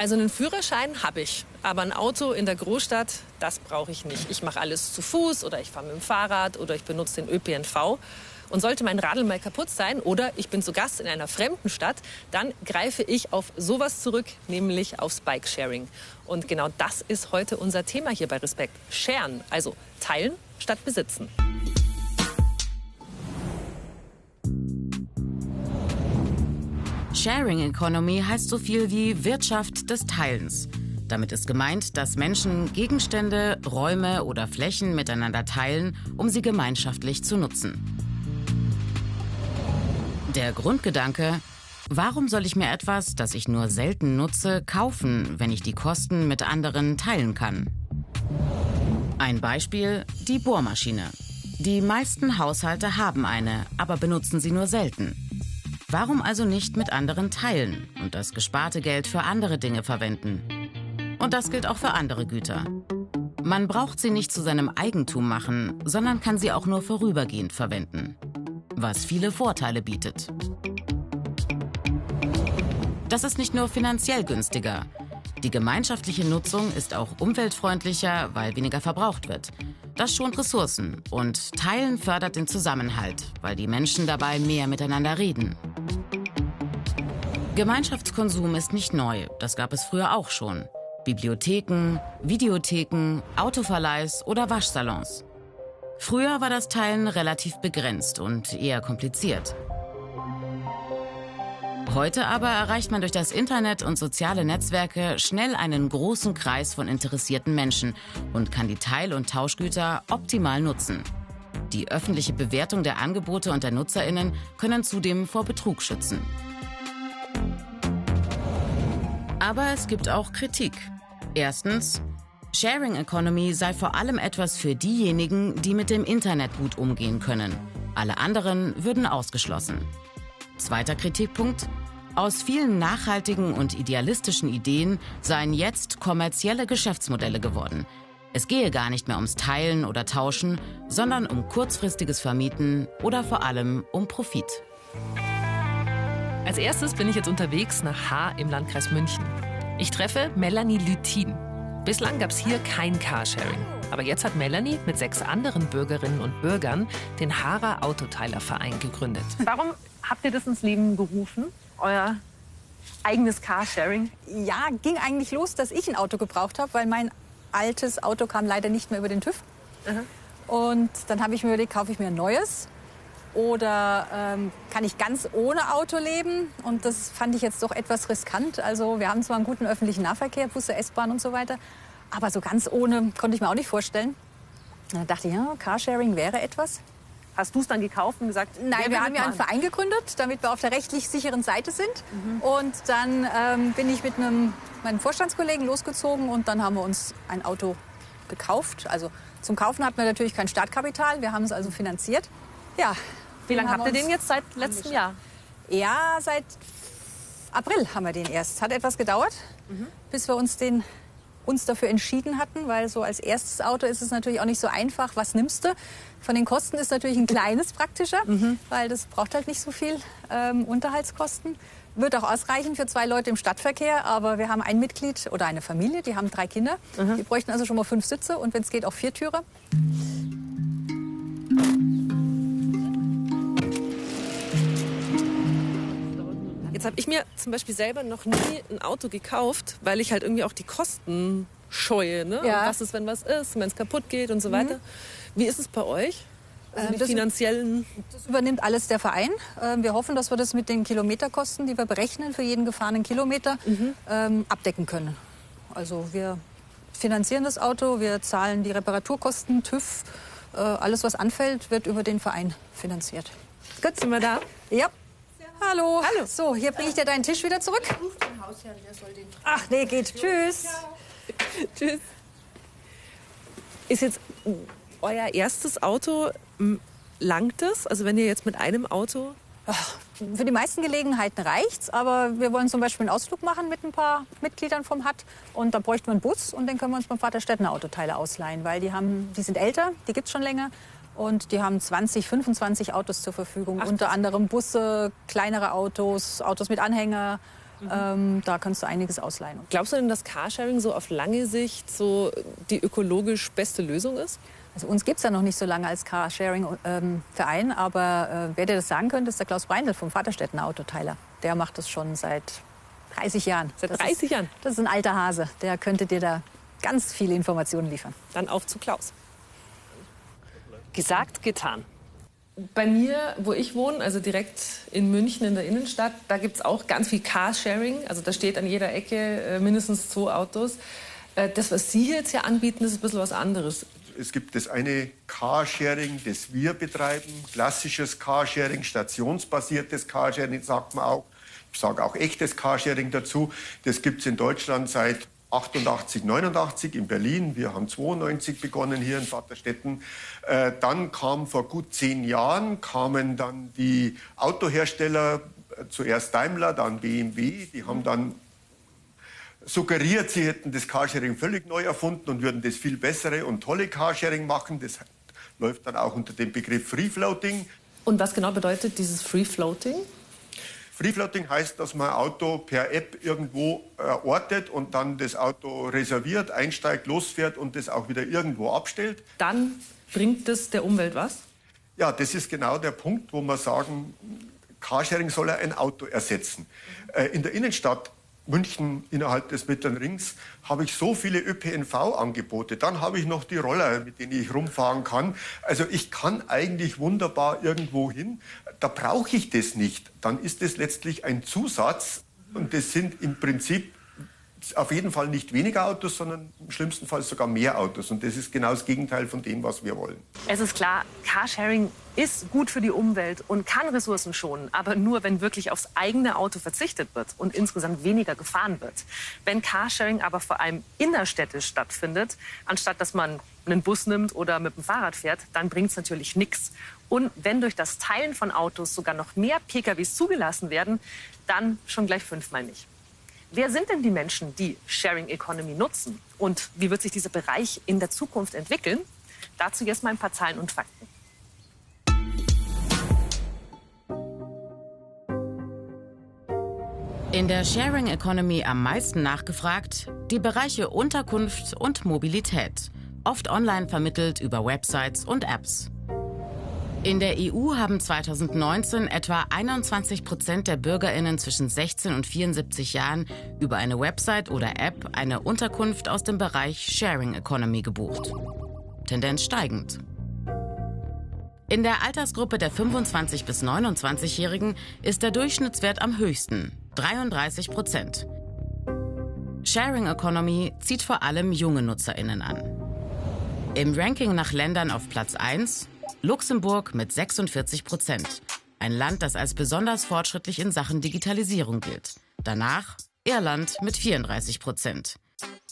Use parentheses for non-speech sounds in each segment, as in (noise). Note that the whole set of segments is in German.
Also einen Führerschein habe ich, aber ein Auto in der Großstadt, das brauche ich nicht. Ich mache alles zu Fuß oder ich fahre mit dem Fahrrad oder ich benutze den ÖPNV. Und sollte mein Radl mal kaputt sein oder ich bin zu Gast in einer fremden Stadt, dann greife ich auf sowas zurück, nämlich aufs Bikesharing. Und genau das ist heute unser Thema hier bei Respekt. Sharen, also teilen statt besitzen. Sharing Economy heißt so viel wie Wirtschaft des Teilens. Damit ist gemeint, dass Menschen Gegenstände, Räume oder Flächen miteinander teilen, um sie gemeinschaftlich zu nutzen. Der Grundgedanke, warum soll ich mir etwas, das ich nur selten nutze, kaufen, wenn ich die Kosten mit anderen teilen kann? Ein Beispiel, die Bohrmaschine. Die meisten Haushalte haben eine, aber benutzen sie nur selten. Warum also nicht mit anderen teilen und das gesparte Geld für andere Dinge verwenden? Und das gilt auch für andere Güter. Man braucht sie nicht zu seinem Eigentum machen, sondern kann sie auch nur vorübergehend verwenden. Was viele Vorteile bietet. Das ist nicht nur finanziell günstiger. Die gemeinschaftliche Nutzung ist auch umweltfreundlicher, weil weniger verbraucht wird. Das schont Ressourcen und Teilen fördert den Zusammenhalt, weil die Menschen dabei mehr miteinander reden. Gemeinschaftskonsum ist nicht neu, das gab es früher auch schon. Bibliotheken, Videotheken, Autoverleihs oder Waschsalons. Früher war das Teilen relativ begrenzt und eher kompliziert. Heute aber erreicht man durch das Internet und soziale Netzwerke schnell einen großen Kreis von interessierten Menschen und kann die Teil- und Tauschgüter optimal nutzen. Die öffentliche Bewertung der Angebote und der Nutzerinnen können zudem vor Betrug schützen. Aber es gibt auch Kritik. Erstens, Sharing Economy sei vor allem etwas für diejenigen, die mit dem Internet gut umgehen können. Alle anderen würden ausgeschlossen. Zweiter Kritikpunkt. Aus vielen nachhaltigen und idealistischen Ideen seien jetzt kommerzielle Geschäftsmodelle geworden. Es gehe gar nicht mehr ums Teilen oder Tauschen, sondern um kurzfristiges Vermieten oder vor allem um Profit. Als erstes bin ich jetzt unterwegs nach Haar im Landkreis München. Ich treffe Melanie Lüthin. Bislang gab es hier kein Carsharing. Aber jetzt hat Melanie mit sechs anderen Bürgerinnen und Bürgern den Haarer Autoteilerverein gegründet. Warum habt ihr das ins Leben gerufen, euer eigenes Carsharing? Ja, ging eigentlich los, dass ich ein Auto gebraucht habe, weil mein altes Auto kam leider nicht mehr über den TÜV. Mhm. Und dann habe ich mir überlegt, kaufe ich mir ein neues oder ähm, kann ich ganz ohne Auto leben? Und das fand ich jetzt doch etwas riskant. Also wir haben zwar einen guten öffentlichen Nahverkehr, Busse, S-Bahn und so weiter, aber so ganz ohne konnte ich mir auch nicht vorstellen. Da dachte ich, ja, Carsharing wäre etwas. Hast du es dann gekauft und gesagt? Nein, wir haben ja einen Verein gegründet, damit wir auf der rechtlich sicheren Seite sind. Mhm. Und dann ähm, bin ich mit einem, meinem Vorstandskollegen losgezogen und dann haben wir uns ein Auto gekauft. Also zum Kaufen hatten wir natürlich kein Startkapital, wir haben es also finanziert. Ja, wie lange habt ihr den jetzt seit letztem Jahr? Ja, seit April haben wir den erst. Hat etwas gedauert, mhm. bis wir uns den uns dafür entschieden hatten, weil so als erstes Auto ist es natürlich auch nicht so einfach. Was nimmst du? Von den Kosten ist natürlich ein kleines praktischer, mhm. weil das braucht halt nicht so viel ähm, Unterhaltskosten. Wird auch ausreichen für zwei Leute im Stadtverkehr, aber wir haben ein Mitglied oder eine Familie, die haben drei Kinder. Mhm. Die bräuchten also schon mal fünf Sitze und wenn es geht auch vier Türe. Jetzt habe ich mir zum Beispiel selber noch nie ein Auto gekauft, weil ich halt irgendwie auch die Kosten scheue. Ne? Ja. was ist, wenn was ist, wenn es kaputt geht und so weiter. Mhm. Wie ist es bei euch? Also ähm, die das, finanziellen. Das übernimmt alles der Verein. Ähm, wir hoffen, dass wir das mit den Kilometerkosten, die wir berechnen für jeden gefahrenen Kilometer, mhm. ähm, abdecken können. Also wir finanzieren das Auto, wir zahlen die Reparaturkosten, TÜV, äh, alles was anfällt, wird über den Verein finanziert. Gut, sind wir da? Ja. Hallo. Hallo. So, hier bringe ich dir deinen Tisch wieder zurück. Ruf den Hausherrn, der soll den. Ach nee, geht. Tschüss. (laughs) Tschüss. Ist jetzt euer erstes Auto, langt es? Also wenn ihr jetzt mit einem Auto... Ach, für die meisten Gelegenheiten reicht's, aber wir wollen zum Beispiel einen Ausflug machen mit ein paar Mitgliedern vom HAT und da bräuchten wir einen Bus und den können wir uns beim Vater Städtner Autoteile ausleihen, weil die haben, die sind älter, die gibt's schon länger und die haben 20, 25 Autos zur Verfügung. Ach, Unter anderem Busse, kleinere Autos, Autos mit Anhänger Ähm, da kannst du einiges ausleihen. Glaubst du denn, dass Carsharing so auf lange Sicht so die ökologisch beste Lösung ist? Also uns gibt es ja noch nicht so lange als Carsharing-Verein, ähm, aber äh, wer dir das sagen könnte, ist der Klaus Breindl vom Vaterstädten Autoteiler. Der macht das schon seit 30 Jahren. Seit 30 ist, Jahren? Das ist ein alter Hase. Der könnte dir da ganz viele Informationen liefern. Dann auf zu Klaus. Gesagt, getan. Bei mir, wo ich wohne, also direkt in München in der Innenstadt, da gibt es auch ganz viel Carsharing. Also da steht an jeder Ecke äh, mindestens zwei Autos. Äh, das, was Sie jetzt hier anbieten, ist ein bisschen was anderes. Es gibt das eine Carsharing, das wir betreiben, klassisches Carsharing, stationsbasiertes Carsharing, sagt man auch. Ich sage auch echtes Carsharing dazu. Das gibt es in Deutschland seit 88, 89 in Berlin. Wir haben 92 begonnen hier in Vaterstetten. Äh, dann kam vor gut zehn Jahren kamen dann die Autohersteller, äh, zuerst Daimler, dann BMW. Die haben dann suggeriert, sie hätten das Carsharing völlig neu erfunden und würden das viel bessere und tolle Carsharing machen. Das läuft dann auch unter dem Begriff Free Floating. Und was genau bedeutet dieses Free Floating? Free Floating heißt, dass man ein Auto per App irgendwo äh, ortet und dann das Auto reserviert, einsteigt, losfährt und das auch wieder irgendwo abstellt. Dann bringt es der Umwelt was? Ja, das ist genau der Punkt, wo wir sagen, Carsharing soll ja ein Auto ersetzen. Äh, in der Innenstadt München innerhalb des Mittleren Rings habe ich so viele ÖPNV-Angebote. Dann habe ich noch die Roller, mit denen ich rumfahren kann. Also ich kann eigentlich wunderbar irgendwo hin. Da brauche ich das nicht. Dann ist es letztlich ein Zusatz. Und das sind im Prinzip auf jeden Fall nicht weniger Autos, sondern im schlimmsten Fall sogar mehr Autos. Und das ist genau das Gegenteil von dem, was wir wollen. Es ist klar, Carsharing ist gut für die Umwelt und kann Ressourcen schonen, aber nur, wenn wirklich aufs eigene Auto verzichtet wird und insgesamt weniger gefahren wird. Wenn Carsharing aber vor allem innerstädtisch stattfindet, anstatt dass man einen Bus nimmt oder mit dem Fahrrad fährt, dann bringt es natürlich nichts. Und wenn durch das Teilen von Autos sogar noch mehr PKWs zugelassen werden, dann schon gleich fünfmal nicht. Wer sind denn die Menschen, die Sharing Economy nutzen? Und wie wird sich dieser Bereich in der Zukunft entwickeln? Dazu jetzt mal ein paar Zahlen und Fakten. In der Sharing Economy am meisten nachgefragt die Bereiche Unterkunft und Mobilität, oft online vermittelt über Websites und Apps. In der EU haben 2019 etwa 21 Prozent der Bürgerinnen zwischen 16 und 74 Jahren über eine Website oder App eine Unterkunft aus dem Bereich Sharing Economy gebucht. Tendenz steigend. In der Altersgruppe der 25 bis 29-Jährigen ist der Durchschnittswert am höchsten, 33 Prozent. Sharing Economy zieht vor allem junge Nutzerinnen an. Im Ranking nach Ländern auf Platz 1 Luxemburg mit 46 Prozent. Ein Land, das als besonders fortschrittlich in Sachen Digitalisierung gilt. Danach Irland mit 34 Prozent.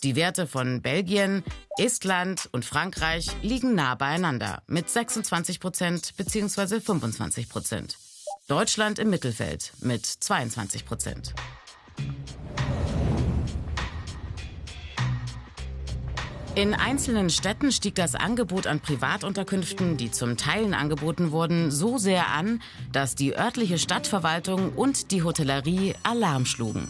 Die Werte von Belgien, Estland und Frankreich liegen nah beieinander mit 26 Prozent bzw. 25 Prozent. Deutschland im Mittelfeld mit 22 Prozent. In einzelnen Städten stieg das Angebot an Privatunterkünften, die zum Teilen angeboten wurden, so sehr an, dass die örtliche Stadtverwaltung und die Hotellerie Alarm schlugen.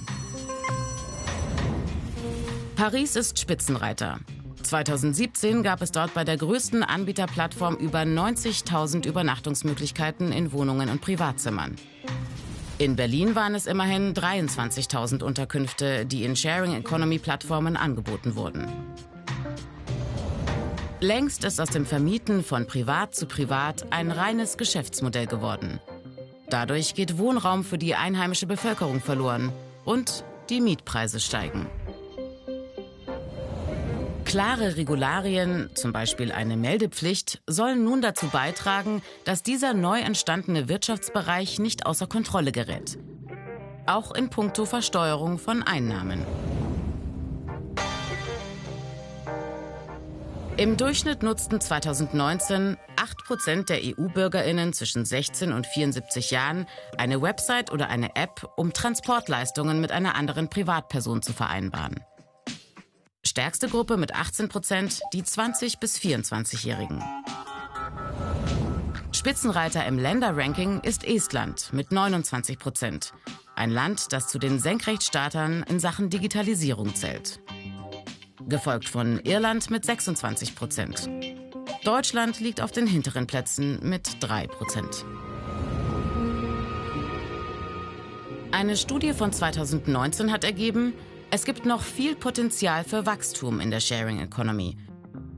Paris ist Spitzenreiter. 2017 gab es dort bei der größten Anbieterplattform über 90.000 Übernachtungsmöglichkeiten in Wohnungen und Privatzimmern. In Berlin waren es immerhin 23.000 Unterkünfte, die in Sharing Economy Plattformen angeboten wurden. Längst ist aus dem Vermieten von Privat zu Privat ein reines Geschäftsmodell geworden. Dadurch geht Wohnraum für die einheimische Bevölkerung verloren und die Mietpreise steigen. Klare Regularien, zum Beispiel eine Meldepflicht, sollen nun dazu beitragen, dass dieser neu entstandene Wirtschaftsbereich nicht außer Kontrolle gerät. Auch in puncto Versteuerung von Einnahmen. Im Durchschnitt nutzten 2019 8 Prozent der EU-Bürgerinnen zwischen 16 und 74 Jahren eine Website oder eine App, um Transportleistungen mit einer anderen Privatperson zu vereinbaren. Stärkste Gruppe mit 18 Prozent die 20 bis 24-Jährigen. Spitzenreiter im Länderranking ist Estland mit 29 Prozent. Ein Land, das zu den Senkrechtstartern in Sachen Digitalisierung zählt. Gefolgt von Irland mit 26 Prozent. Deutschland liegt auf den hinteren Plätzen mit 3 Prozent. Eine Studie von 2019 hat ergeben, es gibt noch viel Potenzial für Wachstum in der Sharing Economy.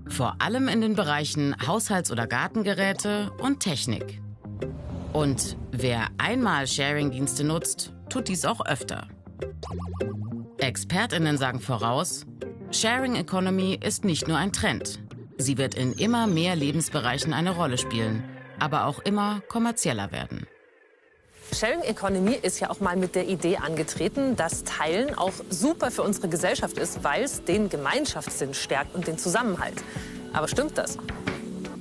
Vor allem in den Bereichen Haushalts- oder Gartengeräte und Technik. Und wer einmal Sharing-Dienste nutzt, tut dies auch öfter. Expertinnen sagen voraus, Sharing Economy ist nicht nur ein Trend. Sie wird in immer mehr Lebensbereichen eine Rolle spielen, aber auch immer kommerzieller werden. Sharing Economy ist ja auch mal mit der Idee angetreten, dass Teilen auch super für unsere Gesellschaft ist, weil es den Gemeinschaftssinn stärkt und den Zusammenhalt. Aber stimmt das?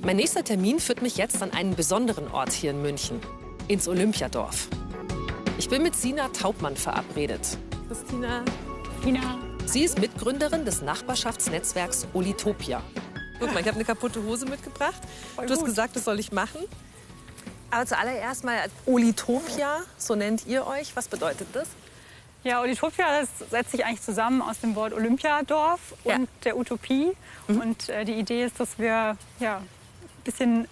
Mein nächster Termin führt mich jetzt an einen besonderen Ort hier in München, ins Olympiadorf. Ich bin mit Sina Taubmann verabredet. Christina. Tina. Sie ist Mitgründerin des Nachbarschaftsnetzwerks Olitopia. Guck mal, ich habe eine kaputte Hose mitgebracht. Voll du hast gut. gesagt, das soll ich machen. Aber zuallererst mal Olitopia, so nennt ihr euch. Was bedeutet das? Ja, Olitopia das setzt sich eigentlich zusammen aus dem Wort Olympiadorf Ja. und der Utopie. Und äh, die Idee ist, dass wir ja, ein bisschen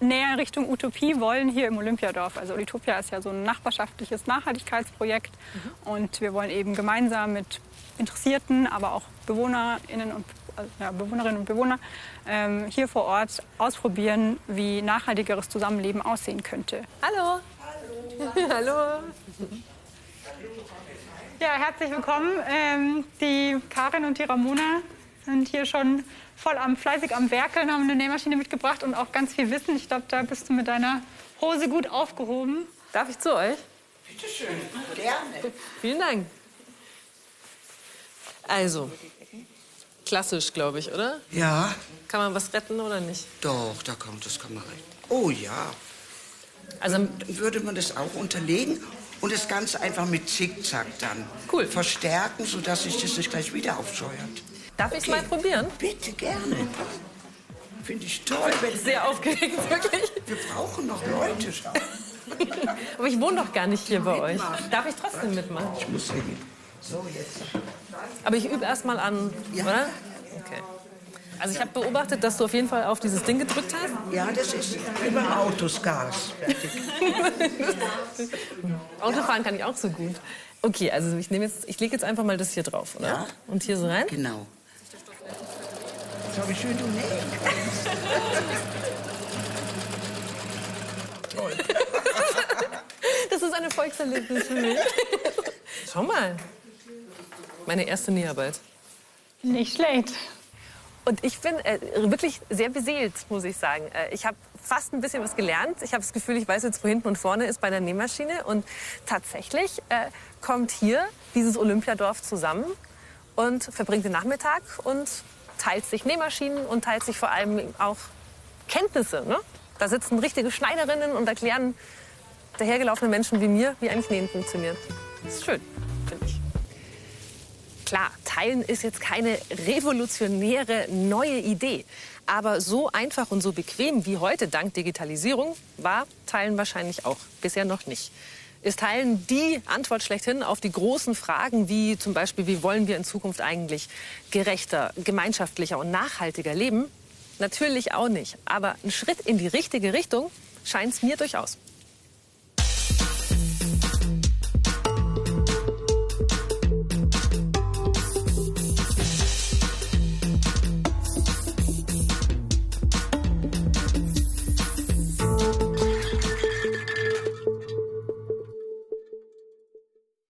näher Richtung Utopie wollen hier im Olympiadorf. Also Olitopia ist ja so ein nachbarschaftliches Nachhaltigkeitsprojekt. Und wir wollen eben gemeinsam mit Interessierten, aber auch BewohnerInnen und also, ja, Bewohnerinnen und Bewohner ähm, hier vor Ort ausprobieren, wie nachhaltigeres Zusammenleben aussehen könnte. Hallo. Hallo. (laughs) Hallo. Ja, herzlich willkommen. Ähm, die Karin und die Ramona sind hier schon voll am fleißig am Werkeln, haben eine Nähmaschine mitgebracht und auch ganz viel Wissen. Ich glaube, da bist du mit deiner Hose gut aufgehoben. Darf ich zu euch? Bitte schön, gerne. Vielen Dank. Also, klassisch, glaube ich, oder? Ja, Kann man was retten oder nicht? doch, da kommt das kann man recht. Oh ja, Also, dann würde man das auch unterlegen und das Ganze einfach mit Zickzack dann Cool. verstärken, sodass sich das nicht gleich wieder aufscheuert. darf ich es mal probieren? Bitte, gerne. Finde ich toll. Wenn, Sehr aufgeregt, (laughs) wirklich. wir brauchen noch Leute. (laughs) Aber ich wohne doch gar nicht hier bei euch. Darf ich trotzdem mitmachen? Ich muss hin. So, jetzt. Aber ich übe erst mal an, Ja. oder? Okay. Also ich habe beobachtet, dass du auf jeden Fall auf dieses Ding gedrückt hast. Ja, das ist wie beim Autosgas. (laughs) Autofahren kann ich auch so gut. Okay, also ich nehme jetzt, ich lege jetzt einfach mal das hier drauf, oder? Ja. Und hier so rein. Genau. Schau, wie schön du. (laughs) Das ist ein Erfolgserlebnis für mich. (laughs) Schau mal. Meine erste Näharbeit. Nicht schlecht. Und ich bin äh, wirklich sehr beseelt, muss ich sagen. Äh, ich habe fast ein bisschen was gelernt. Ich habe das Gefühl, ich weiß jetzt, wo hinten und vorne ist bei der Nähmaschine. Und tatsächlich äh, kommt hier dieses Olympiadorf zusammen und verbringt den Nachmittag und teilt sich Nähmaschinen und teilt sich vor allem auch Kenntnisse. Ne? Da sitzen richtige Schneiderinnen und erklären dahergelaufenen Menschen wie mir, wie eigentlich Nähen funktioniert. Das ist schön. Klar, Teilen ist jetzt keine revolutionäre neue Idee. Aber so einfach und so bequem wie heute dank Digitalisierung war Teilen wahrscheinlich auch bisher noch nicht. Ist Teilen die Antwort schlechthin auf die großen Fragen wie zum Beispiel, wie wollen wir in Zukunft eigentlich gerechter, gemeinschaftlicher und nachhaltiger leben? Natürlich auch nicht. Aber ein Schritt in die richtige Richtung scheint es mir durchaus.